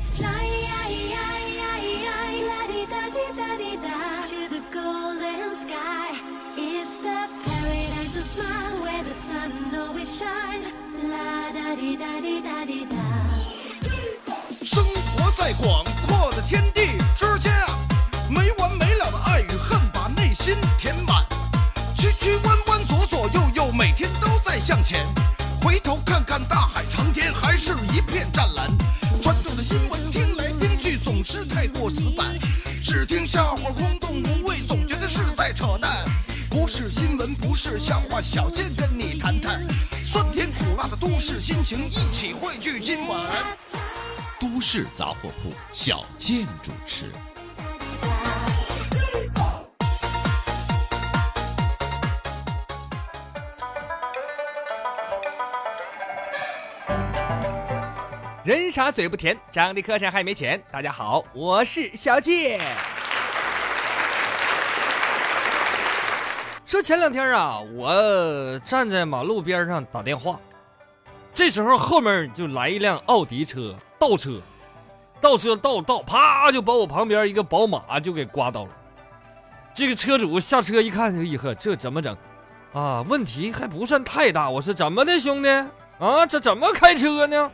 us fly la-di-da-di-da-di-da to the golden sky. It's the paradise of smile where the sun always shine. La da di da di da di da. 生活在广阔的天地之间啊，没完没了的爱与恨把内心填满，曲曲弯弯，左左右右，每天都在向前。回头看看大海长天，还是笑话，小贱跟你谈谈酸甜苦辣的都市心情，一起汇聚今晚。都市杂货铺，小贱主持。人傻嘴不甜，长得磕碜还没钱。大家好，我是小贱。说前两天啊，我站在马路边上打电话，这时候后面就来一辆奥迪车倒车，倒车倒倒，啪就把我旁边一个宝马就给刮倒了。这个车主下车一看，哎呵，这怎么整？啊，问题还不算太大。我说怎么的，兄弟？啊，这怎么开车呢？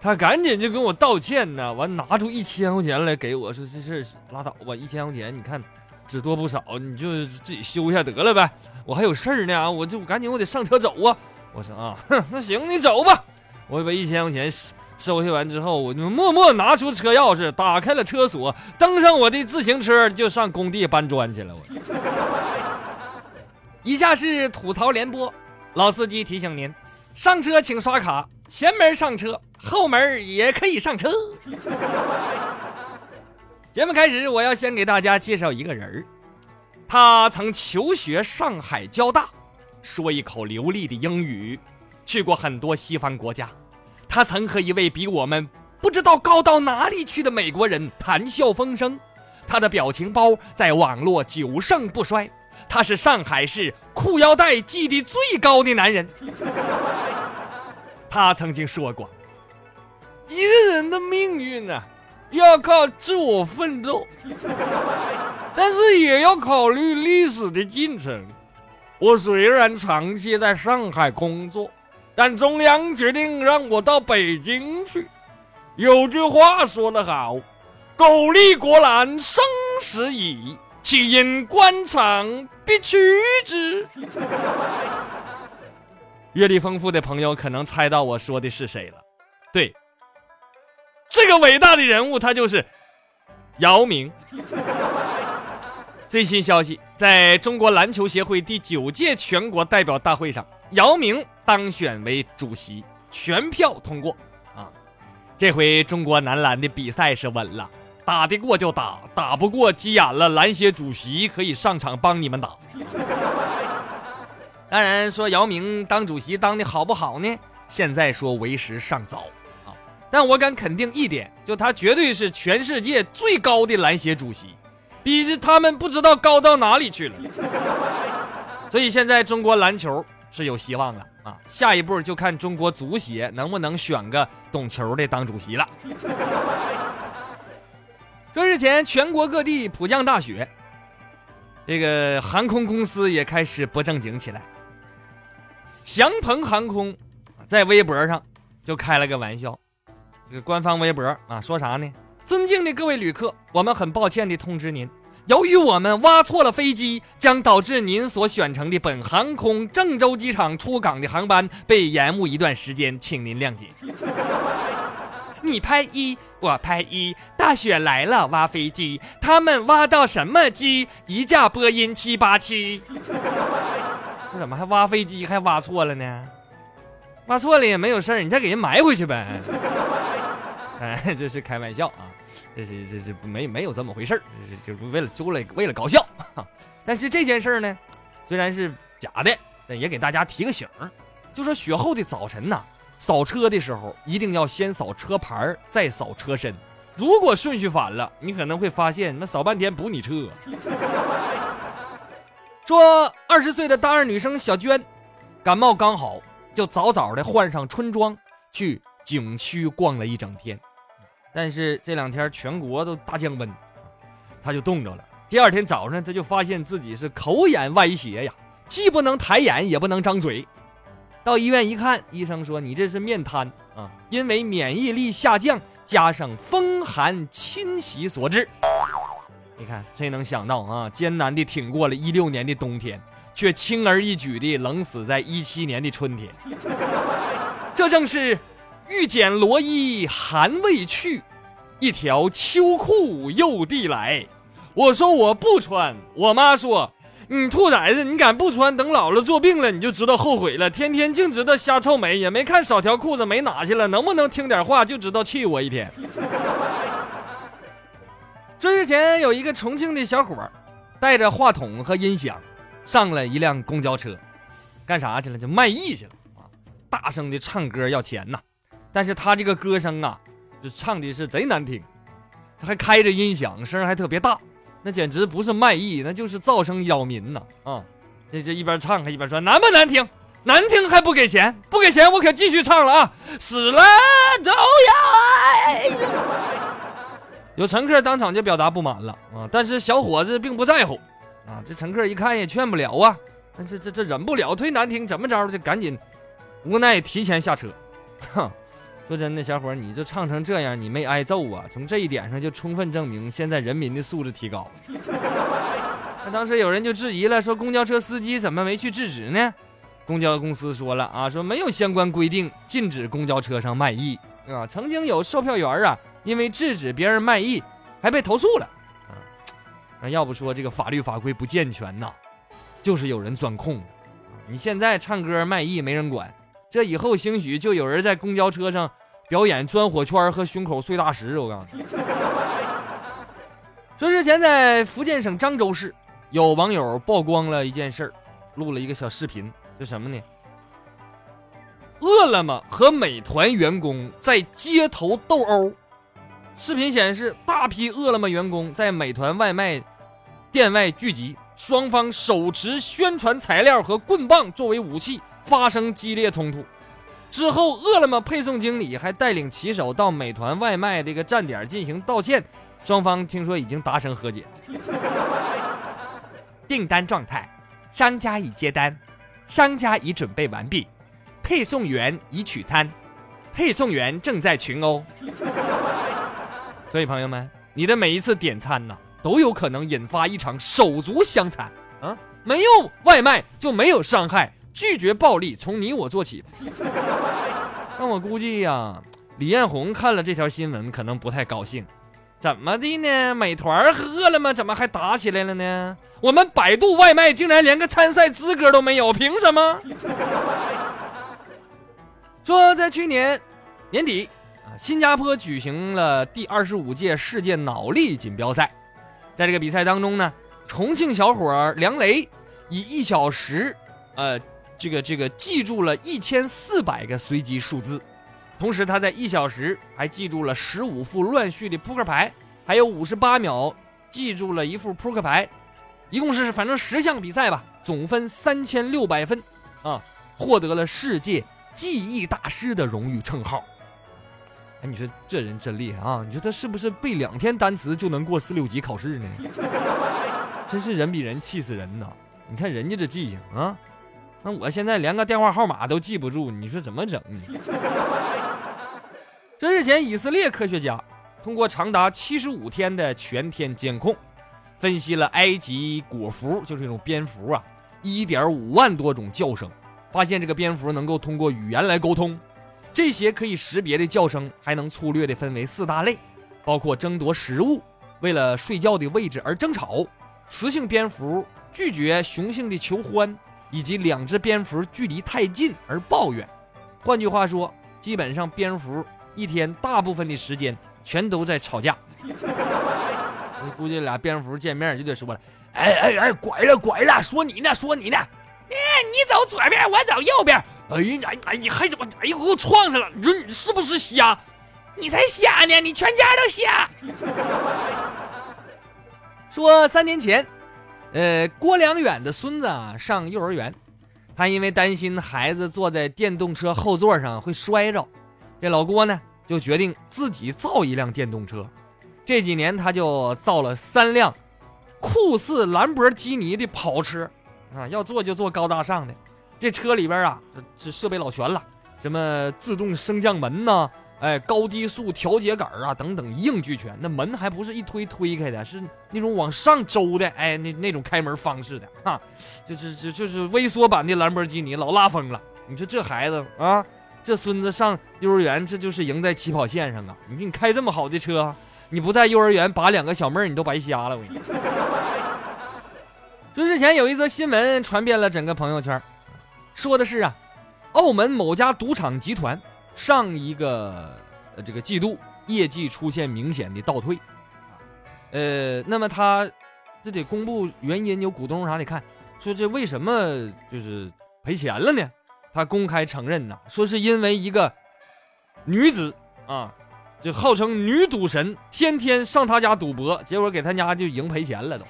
他赶紧就跟我道歉呢，完拿出一千块钱来给我，说这事儿拉倒吧，一千块钱你看只多不少，你就自己修一下得了呗。我还有事儿呢，我就赶紧我得上车走啊。我说啊，哼，那行你走吧。我把一千块钱收收下完之后，我就默默拿出车钥匙，打开了车锁，登上我的自行车，就上工地搬砖去了。我。以下是吐槽联播，老司机提醒您：上车请刷卡，前门上车，后门也可以上车。节目开始，我要先给大家介绍一个人儿，他曾求学上海交大，说一口流利的英语，去过很多西方国家。他曾和一位比我们不知道高到哪里去的美国人谈笑风生，他的表情包在网络久盛不衰。他是上海市裤腰带系得最高的男人。他曾经说过：“一个人的命运呢、要靠自我奋斗，但是也要考虑历史的进程。我虽然长期在上海工作，但中央决定让我到北京去。有句话说得好：‘苟利国难，生死以，岂因官场必趋之。’”阅历丰富的朋友可能猜到我说的是谁了。对，这个伟大的人物，他就是姚明。最新消息，在中国篮球协会第九届全国代表大会上，姚明当选为主席，全票通过。啊，这回中国男篮的比赛是稳了，打得过就打，打不过急眼了，篮协主席可以上场帮你们打。当然说姚明当主席当的好不好呢？现在说为时尚早，但我敢肯定一点，就他绝对是全世界最高的篮协主席，比他们不知道高到哪里去了。所以现在中国篮球是有希望了啊！下一步就看中国足协能不能选个懂球的当主席了。说日前全国各地普降大雪，这个航空公司也开始不正经起来。祥鹏航空在微博上就开了个玩笑，这个官方微博啊说啥呢？尊敬的各位旅客，我们很抱歉地通知您，由于我们挖错了飞机，将导致您所选乘的本航空郑州机场出港的航班被延误一段时间，请您谅解。你拍一，我拍一，大雪来了，挖飞机，他们挖到什么机？一架波音七八七。这怎么还挖飞机还挖错了呢？挖错了也没有事儿，你再给人埋回去呗。哎，这是开玩笑啊，这是这是没没有这么回事儿，这是就为了就为了为了搞笑。但是这件事儿呢，虽然是假的，但也给大家提个醒儿，就说雪后的早晨呐，扫车的时候一定要先扫车牌儿，再扫车身。如果顺序反了，你可能会发现那扫半天补你车。说二十岁的大二女生小娟，感冒刚好，就早早的换上春装去景区逛了一整天。但是这两天全国都大降温，他就冻着了。第二天早上，他就发现自己是口眼歪斜呀，既不能抬眼，也不能张嘴。到医院一看，医生说你这是面瘫啊，因为免疫力下降加上风寒侵袭所致。你看，谁能想到啊？艰难地挺过了一六年的冬天，却轻而易举地冷死在一七年的春天。这正是欲剪罗衣寒未去，一条秋裤又递来。我说我不穿，我妈说你兔崽子，你敢不穿？等老了做病了，你就知道后悔了。天天净知道瞎臭美，也没看少条裤子没拿去了。能不能听点话？就知道气我一天。这日前有一个重庆的小伙带着话筒和音响，上了一辆公交车，干啥去了？就卖艺去了啊！大声的唱歌要钱呐，但是他这个歌声啊，就唱的是贼难听，他还开着音响，声还特别大，那简直不是卖艺，那就是噪声扰民呐！啊，这这一边唱还一边说难不难听？难听还不给钱？不给钱我可继续唱了啊！死了都要爱。有乘客当场就表达不满了啊，但是小伙子并不在乎啊。这乘客一看也劝不了啊，但是这这忍不了，忒难听，怎么着就赶紧无奈提前下车。哼，说真的，小伙你这唱成这样，你没挨揍啊？从这一点上就充分证明现在人民的素质提高。那当时有人就质疑了，说公交车司机怎么没去制止呢？公交公司说了啊，说没有相关规定禁止公交车上卖艺啊。曾经有售票员啊。因为制止别人卖艺，还被投诉了，啊，要不说这个法律法规不健全呐，就是有人钻空。你现在唱歌卖艺没人管，这以后兴许就有人在公交车上表演钻火圈和胸口碎大石。我告诉你，说之前在福建省漳州市，有网友曝光了一件事儿，录了一个小视频，是什么呢？饿了么和美团员工在街头斗殴。视频显示，大批饿了么员工在美团外卖店外聚集，双方手持宣传材料和棍棒作为武器，发生激烈冲突。之后，饿了么配送经理还带领骑手到美团外卖这个站点进行道歉，双方听说已经达成和解。订单状态：商家已接单，商家已准备完毕，配送员已取餐，配送员正在群殴。所以，朋友们，你的每一次点餐呢，都有可能引发一场手足相残啊！没有外卖就没有伤害，拒绝暴力，从你我做起。但我估计呀，李彦宏看了这条新闻，可能不太高兴。怎么的呢？美团和饿了吗怎么还打起来了呢？我们百度外卖竟然连个参赛资格都没有，凭什么？说在去年年底啊。新加坡举行了第二十五届世界脑力锦标赛，在这个比赛当中呢，重庆小伙梁雷以一小时，呃，这个这个记住了一千四百个随机数字，同时他在一小时还记住了十五副乱序的扑克牌，还有五十八秒记住了一副扑克牌，一共是反正十项比赛吧，总分三千六百分，啊，获得了世界记忆大师的荣誉称号。哎你说这人真厉害啊！你说他是不是背两天单词就能过四六级考试呢？真是人比人气死人呐！你看人家这记性啊，那我现在连个电话号码都记不住，你说怎么整？这日前，以色列科学家通过长达七十五天的全天监控，分析了埃及果蝠，就是这种蝙蝠啊，一点五万多种叫声，发现这个蝙蝠能够通过语言来沟通。这些可以识别的叫声还能粗略地分为四大类，包括争夺食物、为了睡觉的位置而争吵、雌性蝙蝠拒绝雄性的求欢，以及两只蝙蝠距离太近而抱怨。换句话说，基本上蝙蝠一天大部分的时间全都在吵架。估计俩蝙蝠见面就得说了：“哎哎哎，拐了拐了，说你呢，说你呢。”哎，你走左边，我走右边。哎呀，哎哎，你还怎么？哎呦，给我撞上了！你说你是不是瞎？你才瞎呢！你全家都瞎。说三年前，呃，郭良远的孙子啊上幼儿园，他因为担心孩子坐在电动车后座上会摔着，这老郭呢就决定自己造一辆电动车。这几年他就造了三辆酷似兰博基尼的跑车，啊，要做就做高大上的。这车里边啊，这设备老全了，什么自动升降门呐、哎，高低速调节杆啊等等一应俱全。那门还不是一推推开的，是那种往上周的，哎，那那种开门方式的，哈，就是就就是微缩版的兰博基尼，老拉风了。你说这孩子啊，这孙子上幼儿园，这就是赢在起跑线上啊！你说你开这么好的车，你不在幼儿园把两个小妹儿，你都白瞎了。我跟你说，就之前有一则新闻传遍了整个朋友圈，说的是啊，澳门某家赌场集团上一个呃这个季度业绩出现明显的倒退，呃，那么他这得公布原因，有股东啥得看，说这为什么就是赔钱了呢？他公开承认呐，说是因为一个女子啊，就号称女赌神，天天上他家赌博，结果给他家就赢赔钱了都。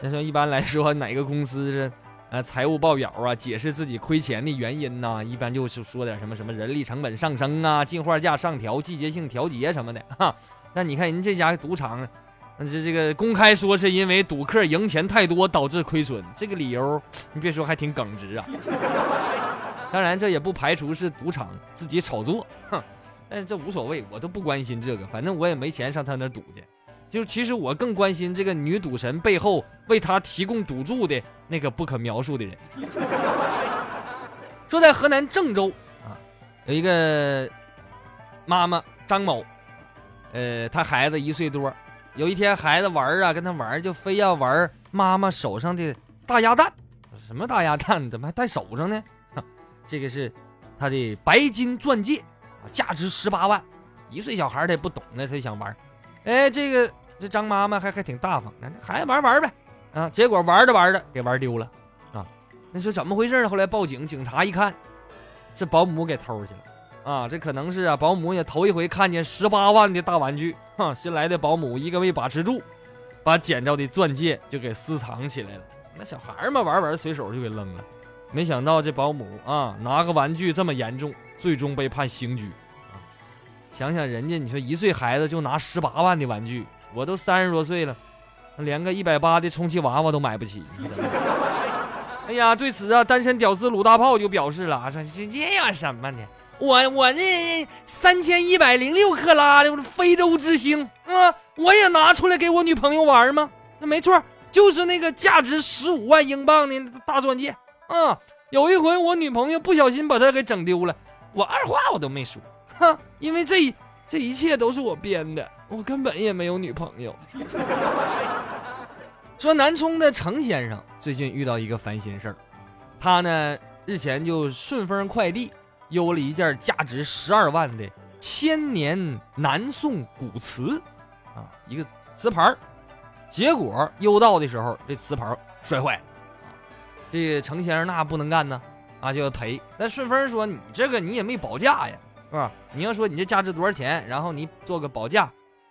那说一般来说，哪个公司是呃财务报表啊，解释自己亏钱的原因呐、一般就是说点什么什么人力成本上升啊，进货价上调、季节性调节什么的哈。那你看人这家赌场，呃这这个公开说是因为赌客赢钱太多导致亏损，这个理由你别说还挺耿直啊。当然，这也不排除是赌场自己炒作，哼，但是这无所谓，我都不关心这个，反正我也没钱上他那赌去。就是其实我更关心这个女赌神背后为她提供赌注的那个不可描述的人。说在河南郑州啊，有一个妈妈张某，呃，她孩子一岁多，有一天孩子玩啊，跟他玩就非要玩妈妈手上的大鸭蛋，什么大鸭蛋？怎么还戴手上呢？这个是他的白金钻戒啊，价值十八万。一岁小孩他也不懂呢，他就想玩。哎，这个这张妈妈还还挺大方，那孩子玩玩呗，啊，结果玩着玩着给玩丢了，啊，那说怎么回事？后来报警，警察一看，是保姆给偷去了，啊，这可能是啊，保姆也头一回看见十八万的大玩具，哈，新来的保姆一个没把持住，把捡着的钻戒就给私藏起来了。那小孩嘛，玩玩随手就给扔了，没想到这保姆啊，拿个玩具这么严重，最终被判刑拘。想想人家，你说一岁孩子就拿十八万的玩具，我都三十多岁了，连个一百八的充气娃娃都买不起。哎呀，对此啊，单身屌丝鲁大炮就表示了啊，说这这有什么呢？我我那三千一百零六克拉的非洲之星啊，我也拿出来给我女朋友玩吗？那没错，就是那个价值十五万英镑的大钻戒。啊，有一回我女朋友不小心把它给整丢了，我二话我都没说。哈，因为这这一切都是我编的，我根本也没有女朋友。说南充的程先生最近遇到一个烦心事儿，他呢日前就顺丰快递邮了一件价值十二万的千年南宋古瓷，啊，一个瓷盘儿结果邮到的时候这瓷盘儿摔坏了，啊，这个程先生那不能干呢，啊就要赔。那顺丰说你这个你也没保价呀。是吧？你要说你这价值多少钱，然后你做个保价，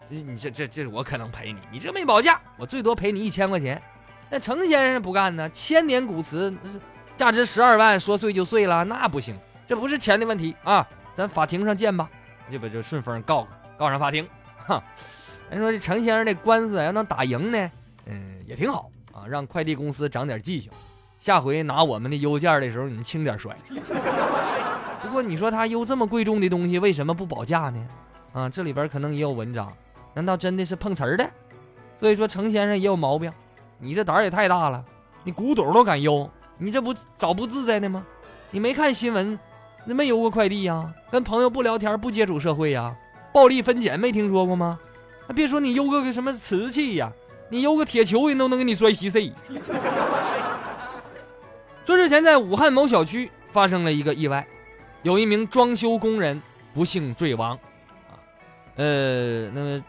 你这这这我可能赔你，你这没保价，我最多赔你一千块钱。那程先生不干呢，千年古瓷是价值十二万，说碎就碎了，那不行，这不是钱的问题啊，咱法庭上见吧，就把这顺丰告告上法庭。哈，人说这程先生这官司要能打赢呢，嗯，也挺好啊，让快递公司长点记性，下回拿我们的邮件的时候你轻点摔。不过你说他邮这么贵重的东西，为什么不保价呢？啊，这里边可能也有文章，难道真的是碰瓷儿的？所以说程先生也有毛病，你这胆儿也太大了，你古董都敢邮，你这不找不自在的吗？你没看新闻，那没邮过快递呀？跟朋友不聊天，不接触社会呀？暴力分拣没听说过吗？别说你邮个个什么瓷器呀，你邮个铁球，人都能给你摔稀碎。说之前在武汉某小区发生了一个意外。有一名装修工人不幸坠亡，啊，呃，那么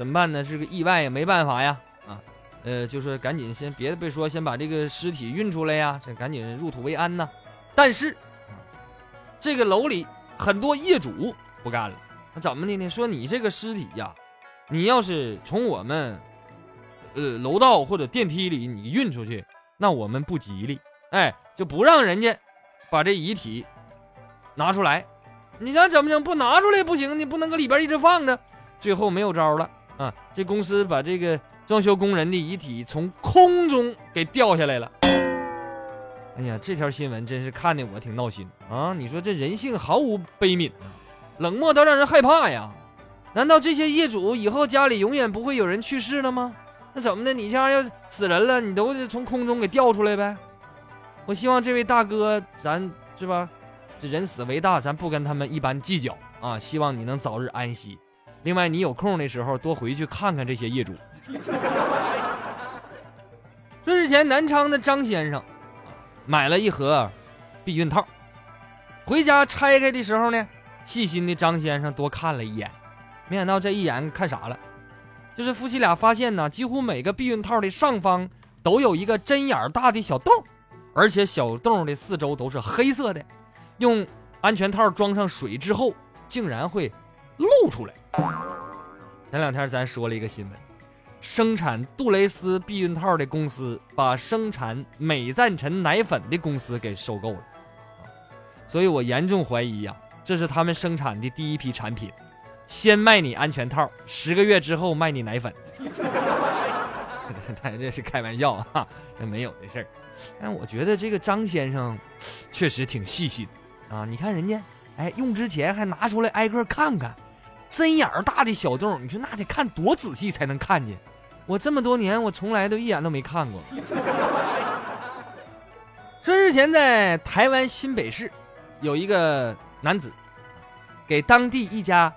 怎么办呢？是个意外也没办法呀，啊，呃，就是赶紧先别的别说，先把这个尸体运出来呀，这赶紧入土为安呐。但是，这个楼里很多业主不干了，那怎么的呢？说你这个尸体呀，你要是从我们呃楼道或者电梯里你运出去，那我们不吉利，哎，就不让人家把这遗体。拿出来，你想怎么整？不拿出来不行，你不能搁里边一直放着。最后没有招了啊！这公司把这个装修工人的遗体从空中给掉下来了。哎呀，这条新闻真是看得我挺闹心啊！你说这人性毫无悲悯，冷漠到让人害怕呀！难道这些业主以后家里永远不会有人去世了吗？那怎么的？你家要死人了，你都得从空中给掉出来呗？我希望这位大哥，咱是吧？这人死为大，咱不跟他们一般计较啊！希望你能早日安息。另外，你有空的时候多回去看看这些业主。这日前，南昌的张先生买了一盒避孕套，回家拆开的时候呢，细心的张先生多看了一眼，没想到这一眼看啥了？就是夫妻俩发现呢，几乎每个避孕套的上方都有一个针眼大的小洞，而且小洞的四周都是黑色的。用安全套装上水之后，竟然会露出来。前两天咱说了一个新闻，生产杜蕾斯避孕套的公司把生产美赞臣奶粉的公司给收购了，所以我严重怀疑呀，这是他们生产的第一批产品，先卖你安全套，十个月之后卖你奶粉。当 然这是开玩笑啊，这没有的事儿。但我觉得这个张先生确实挺细心啊，你看人家，哎，用之前还拿出来挨个看看。针眼儿大的小洞，你说那得看多仔细才能看见？我这么多年，我从来都一眼都没看过。说日前在台湾新北市，有一个男子给当地一家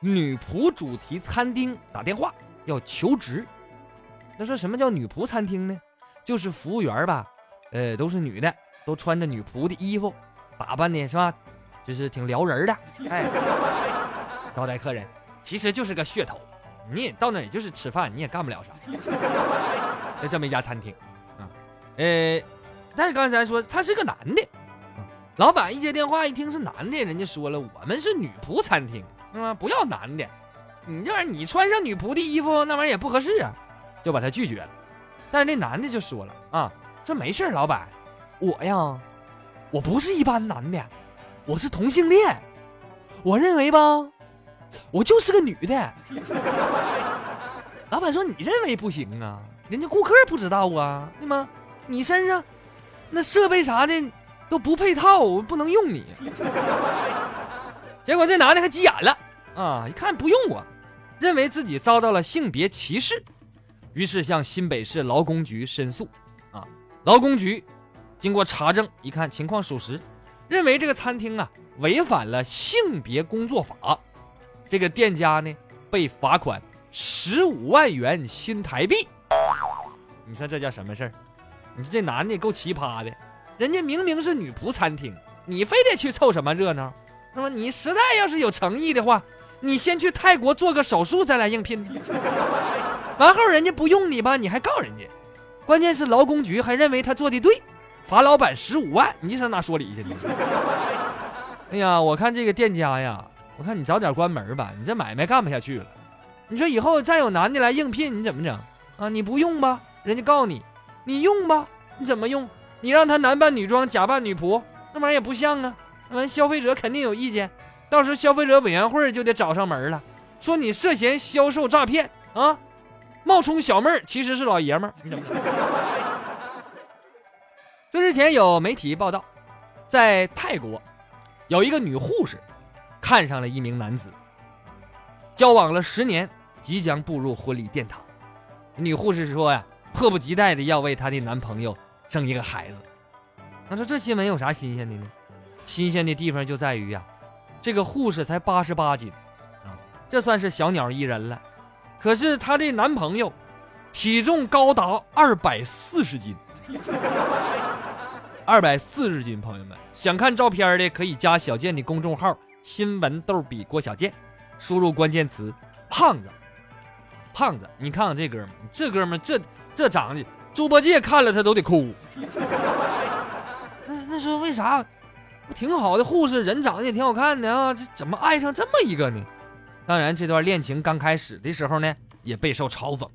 女仆主题餐厅打电话要求职。他说什么叫女仆餐厅呢？就是服务员吧，呃，都是女的，都穿着女仆的衣服，打扮的是吧？就是挺撩人的，哎。招待客人其实就是个噱头，你也到那也就是吃饭，你也干不了啥。就这么一家餐厅，啊，呃，但是刚才说他是个男的，老板一接电话一听是男的，人家说了我们是女仆餐厅，是吧？不要男的，你这玩意儿你穿上女仆的衣服那玩意儿也不合适啊，就把他拒绝了。但是那男的就说了啊，这没事老板，我呀，我不是一般男的，我是同性恋，我认为吧。我就是个女的，老板说你认为不行啊？人家顾客不知道啊，对吗？你身上那设备啥的都不配套，我不能用你。结果这男的还急眼了啊！一看不用我，认为自己遭到了性别歧视，于是向新北市劳工局申诉。啊，劳工局经过查证，一看情况属实，认为这个餐厅啊违反了性别工作法。这个店家呢，被罚款十五万元新台币。你说这叫什么事儿？你说这男的够奇葩的，人家明明是女仆餐厅，你非得去凑什么热闹？那么你实在要是有诚意的话，你先去泰国做个手术再来应聘。完后人家不用你吧，你还告人家。关键是劳工局还认为他做的对，罚老板十五万，你上哪说理去呢？哎呀，我看这个店家呀。我看你早点关门吧，你这买卖干不下去了。你说以后再有男的来应聘，你怎么整啊？你不用吧，人家告你；你用吧，你怎么用？你让他男扮女装，假扮女仆，那玩意儿也不像啊。完，消费者肯定有意见，到时候消费者委员会就得找上门了，说你涉嫌销售诈骗啊，冒充小妹儿其实是老爷们儿。这之前有媒体报道，在泰国有一个女护士。看上了一名男子，交往了十年，即将步入婚礼殿堂。女护士说呀，迫不及待的要为她的男朋友生一个孩子。那说这新闻有啥新鲜的呢？新鲜的地方就在于呀，这个护士才八十八斤，啊，这算是小鸟依人了。可是她的男朋友体重高达二百四十斤，二百四十斤，朋友们想看照片的可以加小健的公众号。新闻逗比郭小健，输入关键词“胖子”，胖子，你看看这哥们，这哥们这这长得，猪八戒看了他都得哭。那那说为啥？挺好的护士，人长得也挺好看的啊，这怎么爱上这么一个呢？当然，这段恋情刚开始的时候呢，也备受嘲讽。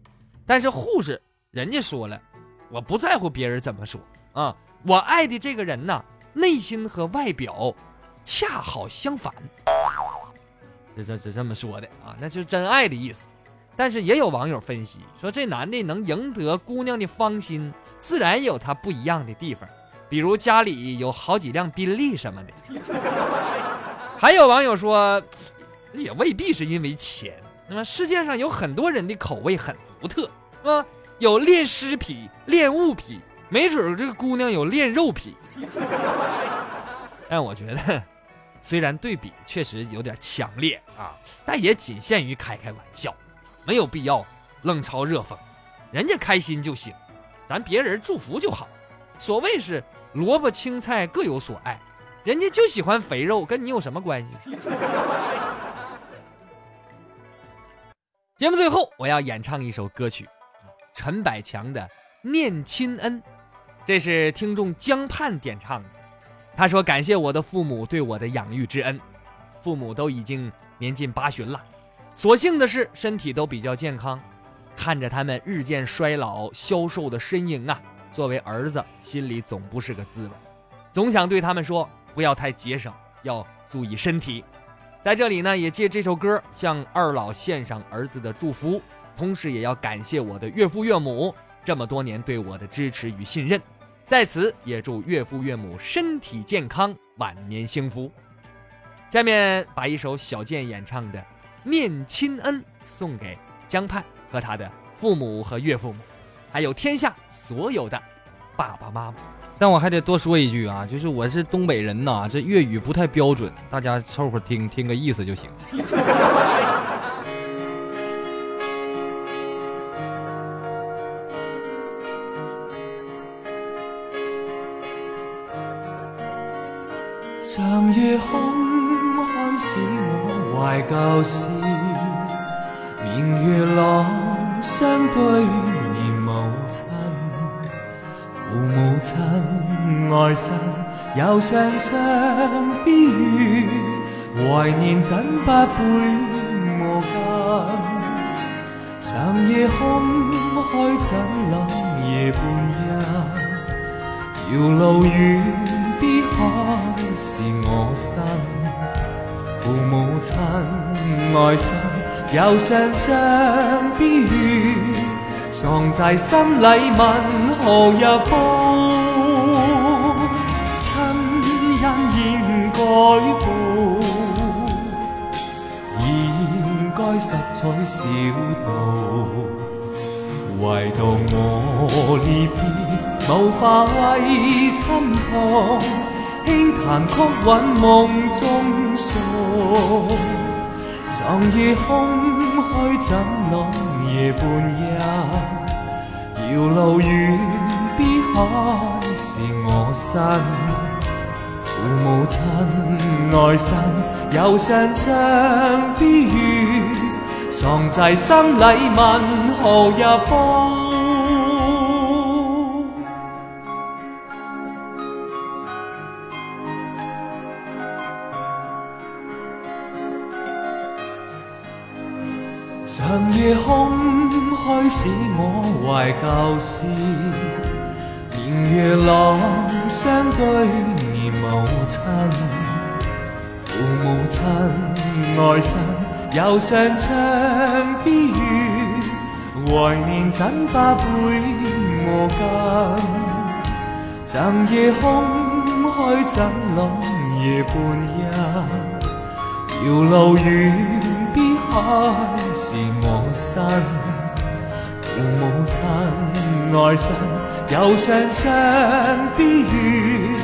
但是护士人家说了，我不在乎别人怎么说啊，我爱的这个人呐，内心和外表。恰好相反。这这这这么说的啊，那就是真爱的意思。但是也有网友分析说，这男的能赢得姑娘的芳心，自然有他不一样的地方，比如家里有好几辆宾利什么的。还有网友说，也未必是因为钱。那么世界上有很多人的口味很独特，啊，有恋尸癖、恋物癖，没准这个姑娘有恋肉癖。但我觉得，虽然对比确实有点强烈啊，但也仅限于开开玩笑。没有必要冷嘲热讽，人家开心就行，咱别人祝福就好。所谓是萝卜青菜各有所爱，人家就喜欢肥肉，跟你有什么关系？节目最后，我要演唱一首歌曲，陈百强的《念亲恩》，这是听众江畔点唱的。他说：“感谢我的父母对我的养育之恩，父母都已经年近八旬了。”所幸的是，身体都比较健康，看着他们日渐衰老、消瘦的身影啊，作为儿子，心里总不是个滋味，总想对他们说，不要太节省，要注意身体。在这里呢，也借这首歌向二老献上儿子的祝福，同时也要感谢我的岳父岳母这么多年对我的支持与信任，在此也祝岳父岳母身体健康，晚年幸福。下面把一首小健演唱的。念亲恩送给江畔和他的父母和岳父母，还有天下所有的爸爸妈妈。但我还得多说一句啊，就是我是东北人呐，这粤语不太标准，大家凑合听听个意思就行。长夜空开始我怀旧时。明月朗，相对念母亲，父母亲爱身，又常常悲语，怀念怎不背磨根？长夜空开怎冷夜半夜，遥路远，碧海是我身，父母亲爱身。又常常悲语，藏在心里问何日报？亲恩应该报，应该实在小道。唯独我离别，无法为亲旁，轻弹曲韵梦中诉。长夜空虚怎冷夜半夜，遥路远，碧海是我身，父母亲爱身，又常常悲语，藏在心里问何日报？长夜空虚使我怀旧事，明月朗，相对念母亲，父母亲爱身，又常常悲语，怀念怎把背磨根？长夜空虚怎冷夜半夜，遥路远。碧海是我身，父母亲爱身，有常常悲语，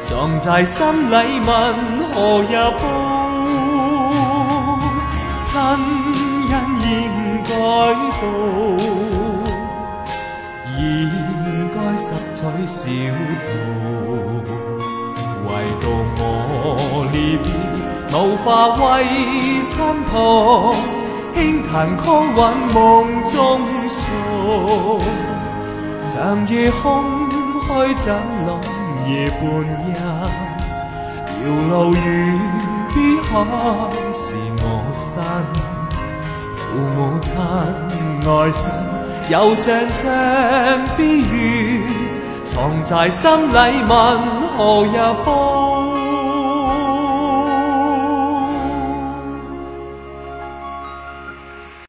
藏在心里问何日报？亲恩应该报，应该实在小道，唯独我离别。无法为亲旁，轻弹曲韵梦中诉。长夜空虚怎冷夜半夜，遥路远，碧海是我身。父母亲爱身，又常常悲语，藏在心里问何日报？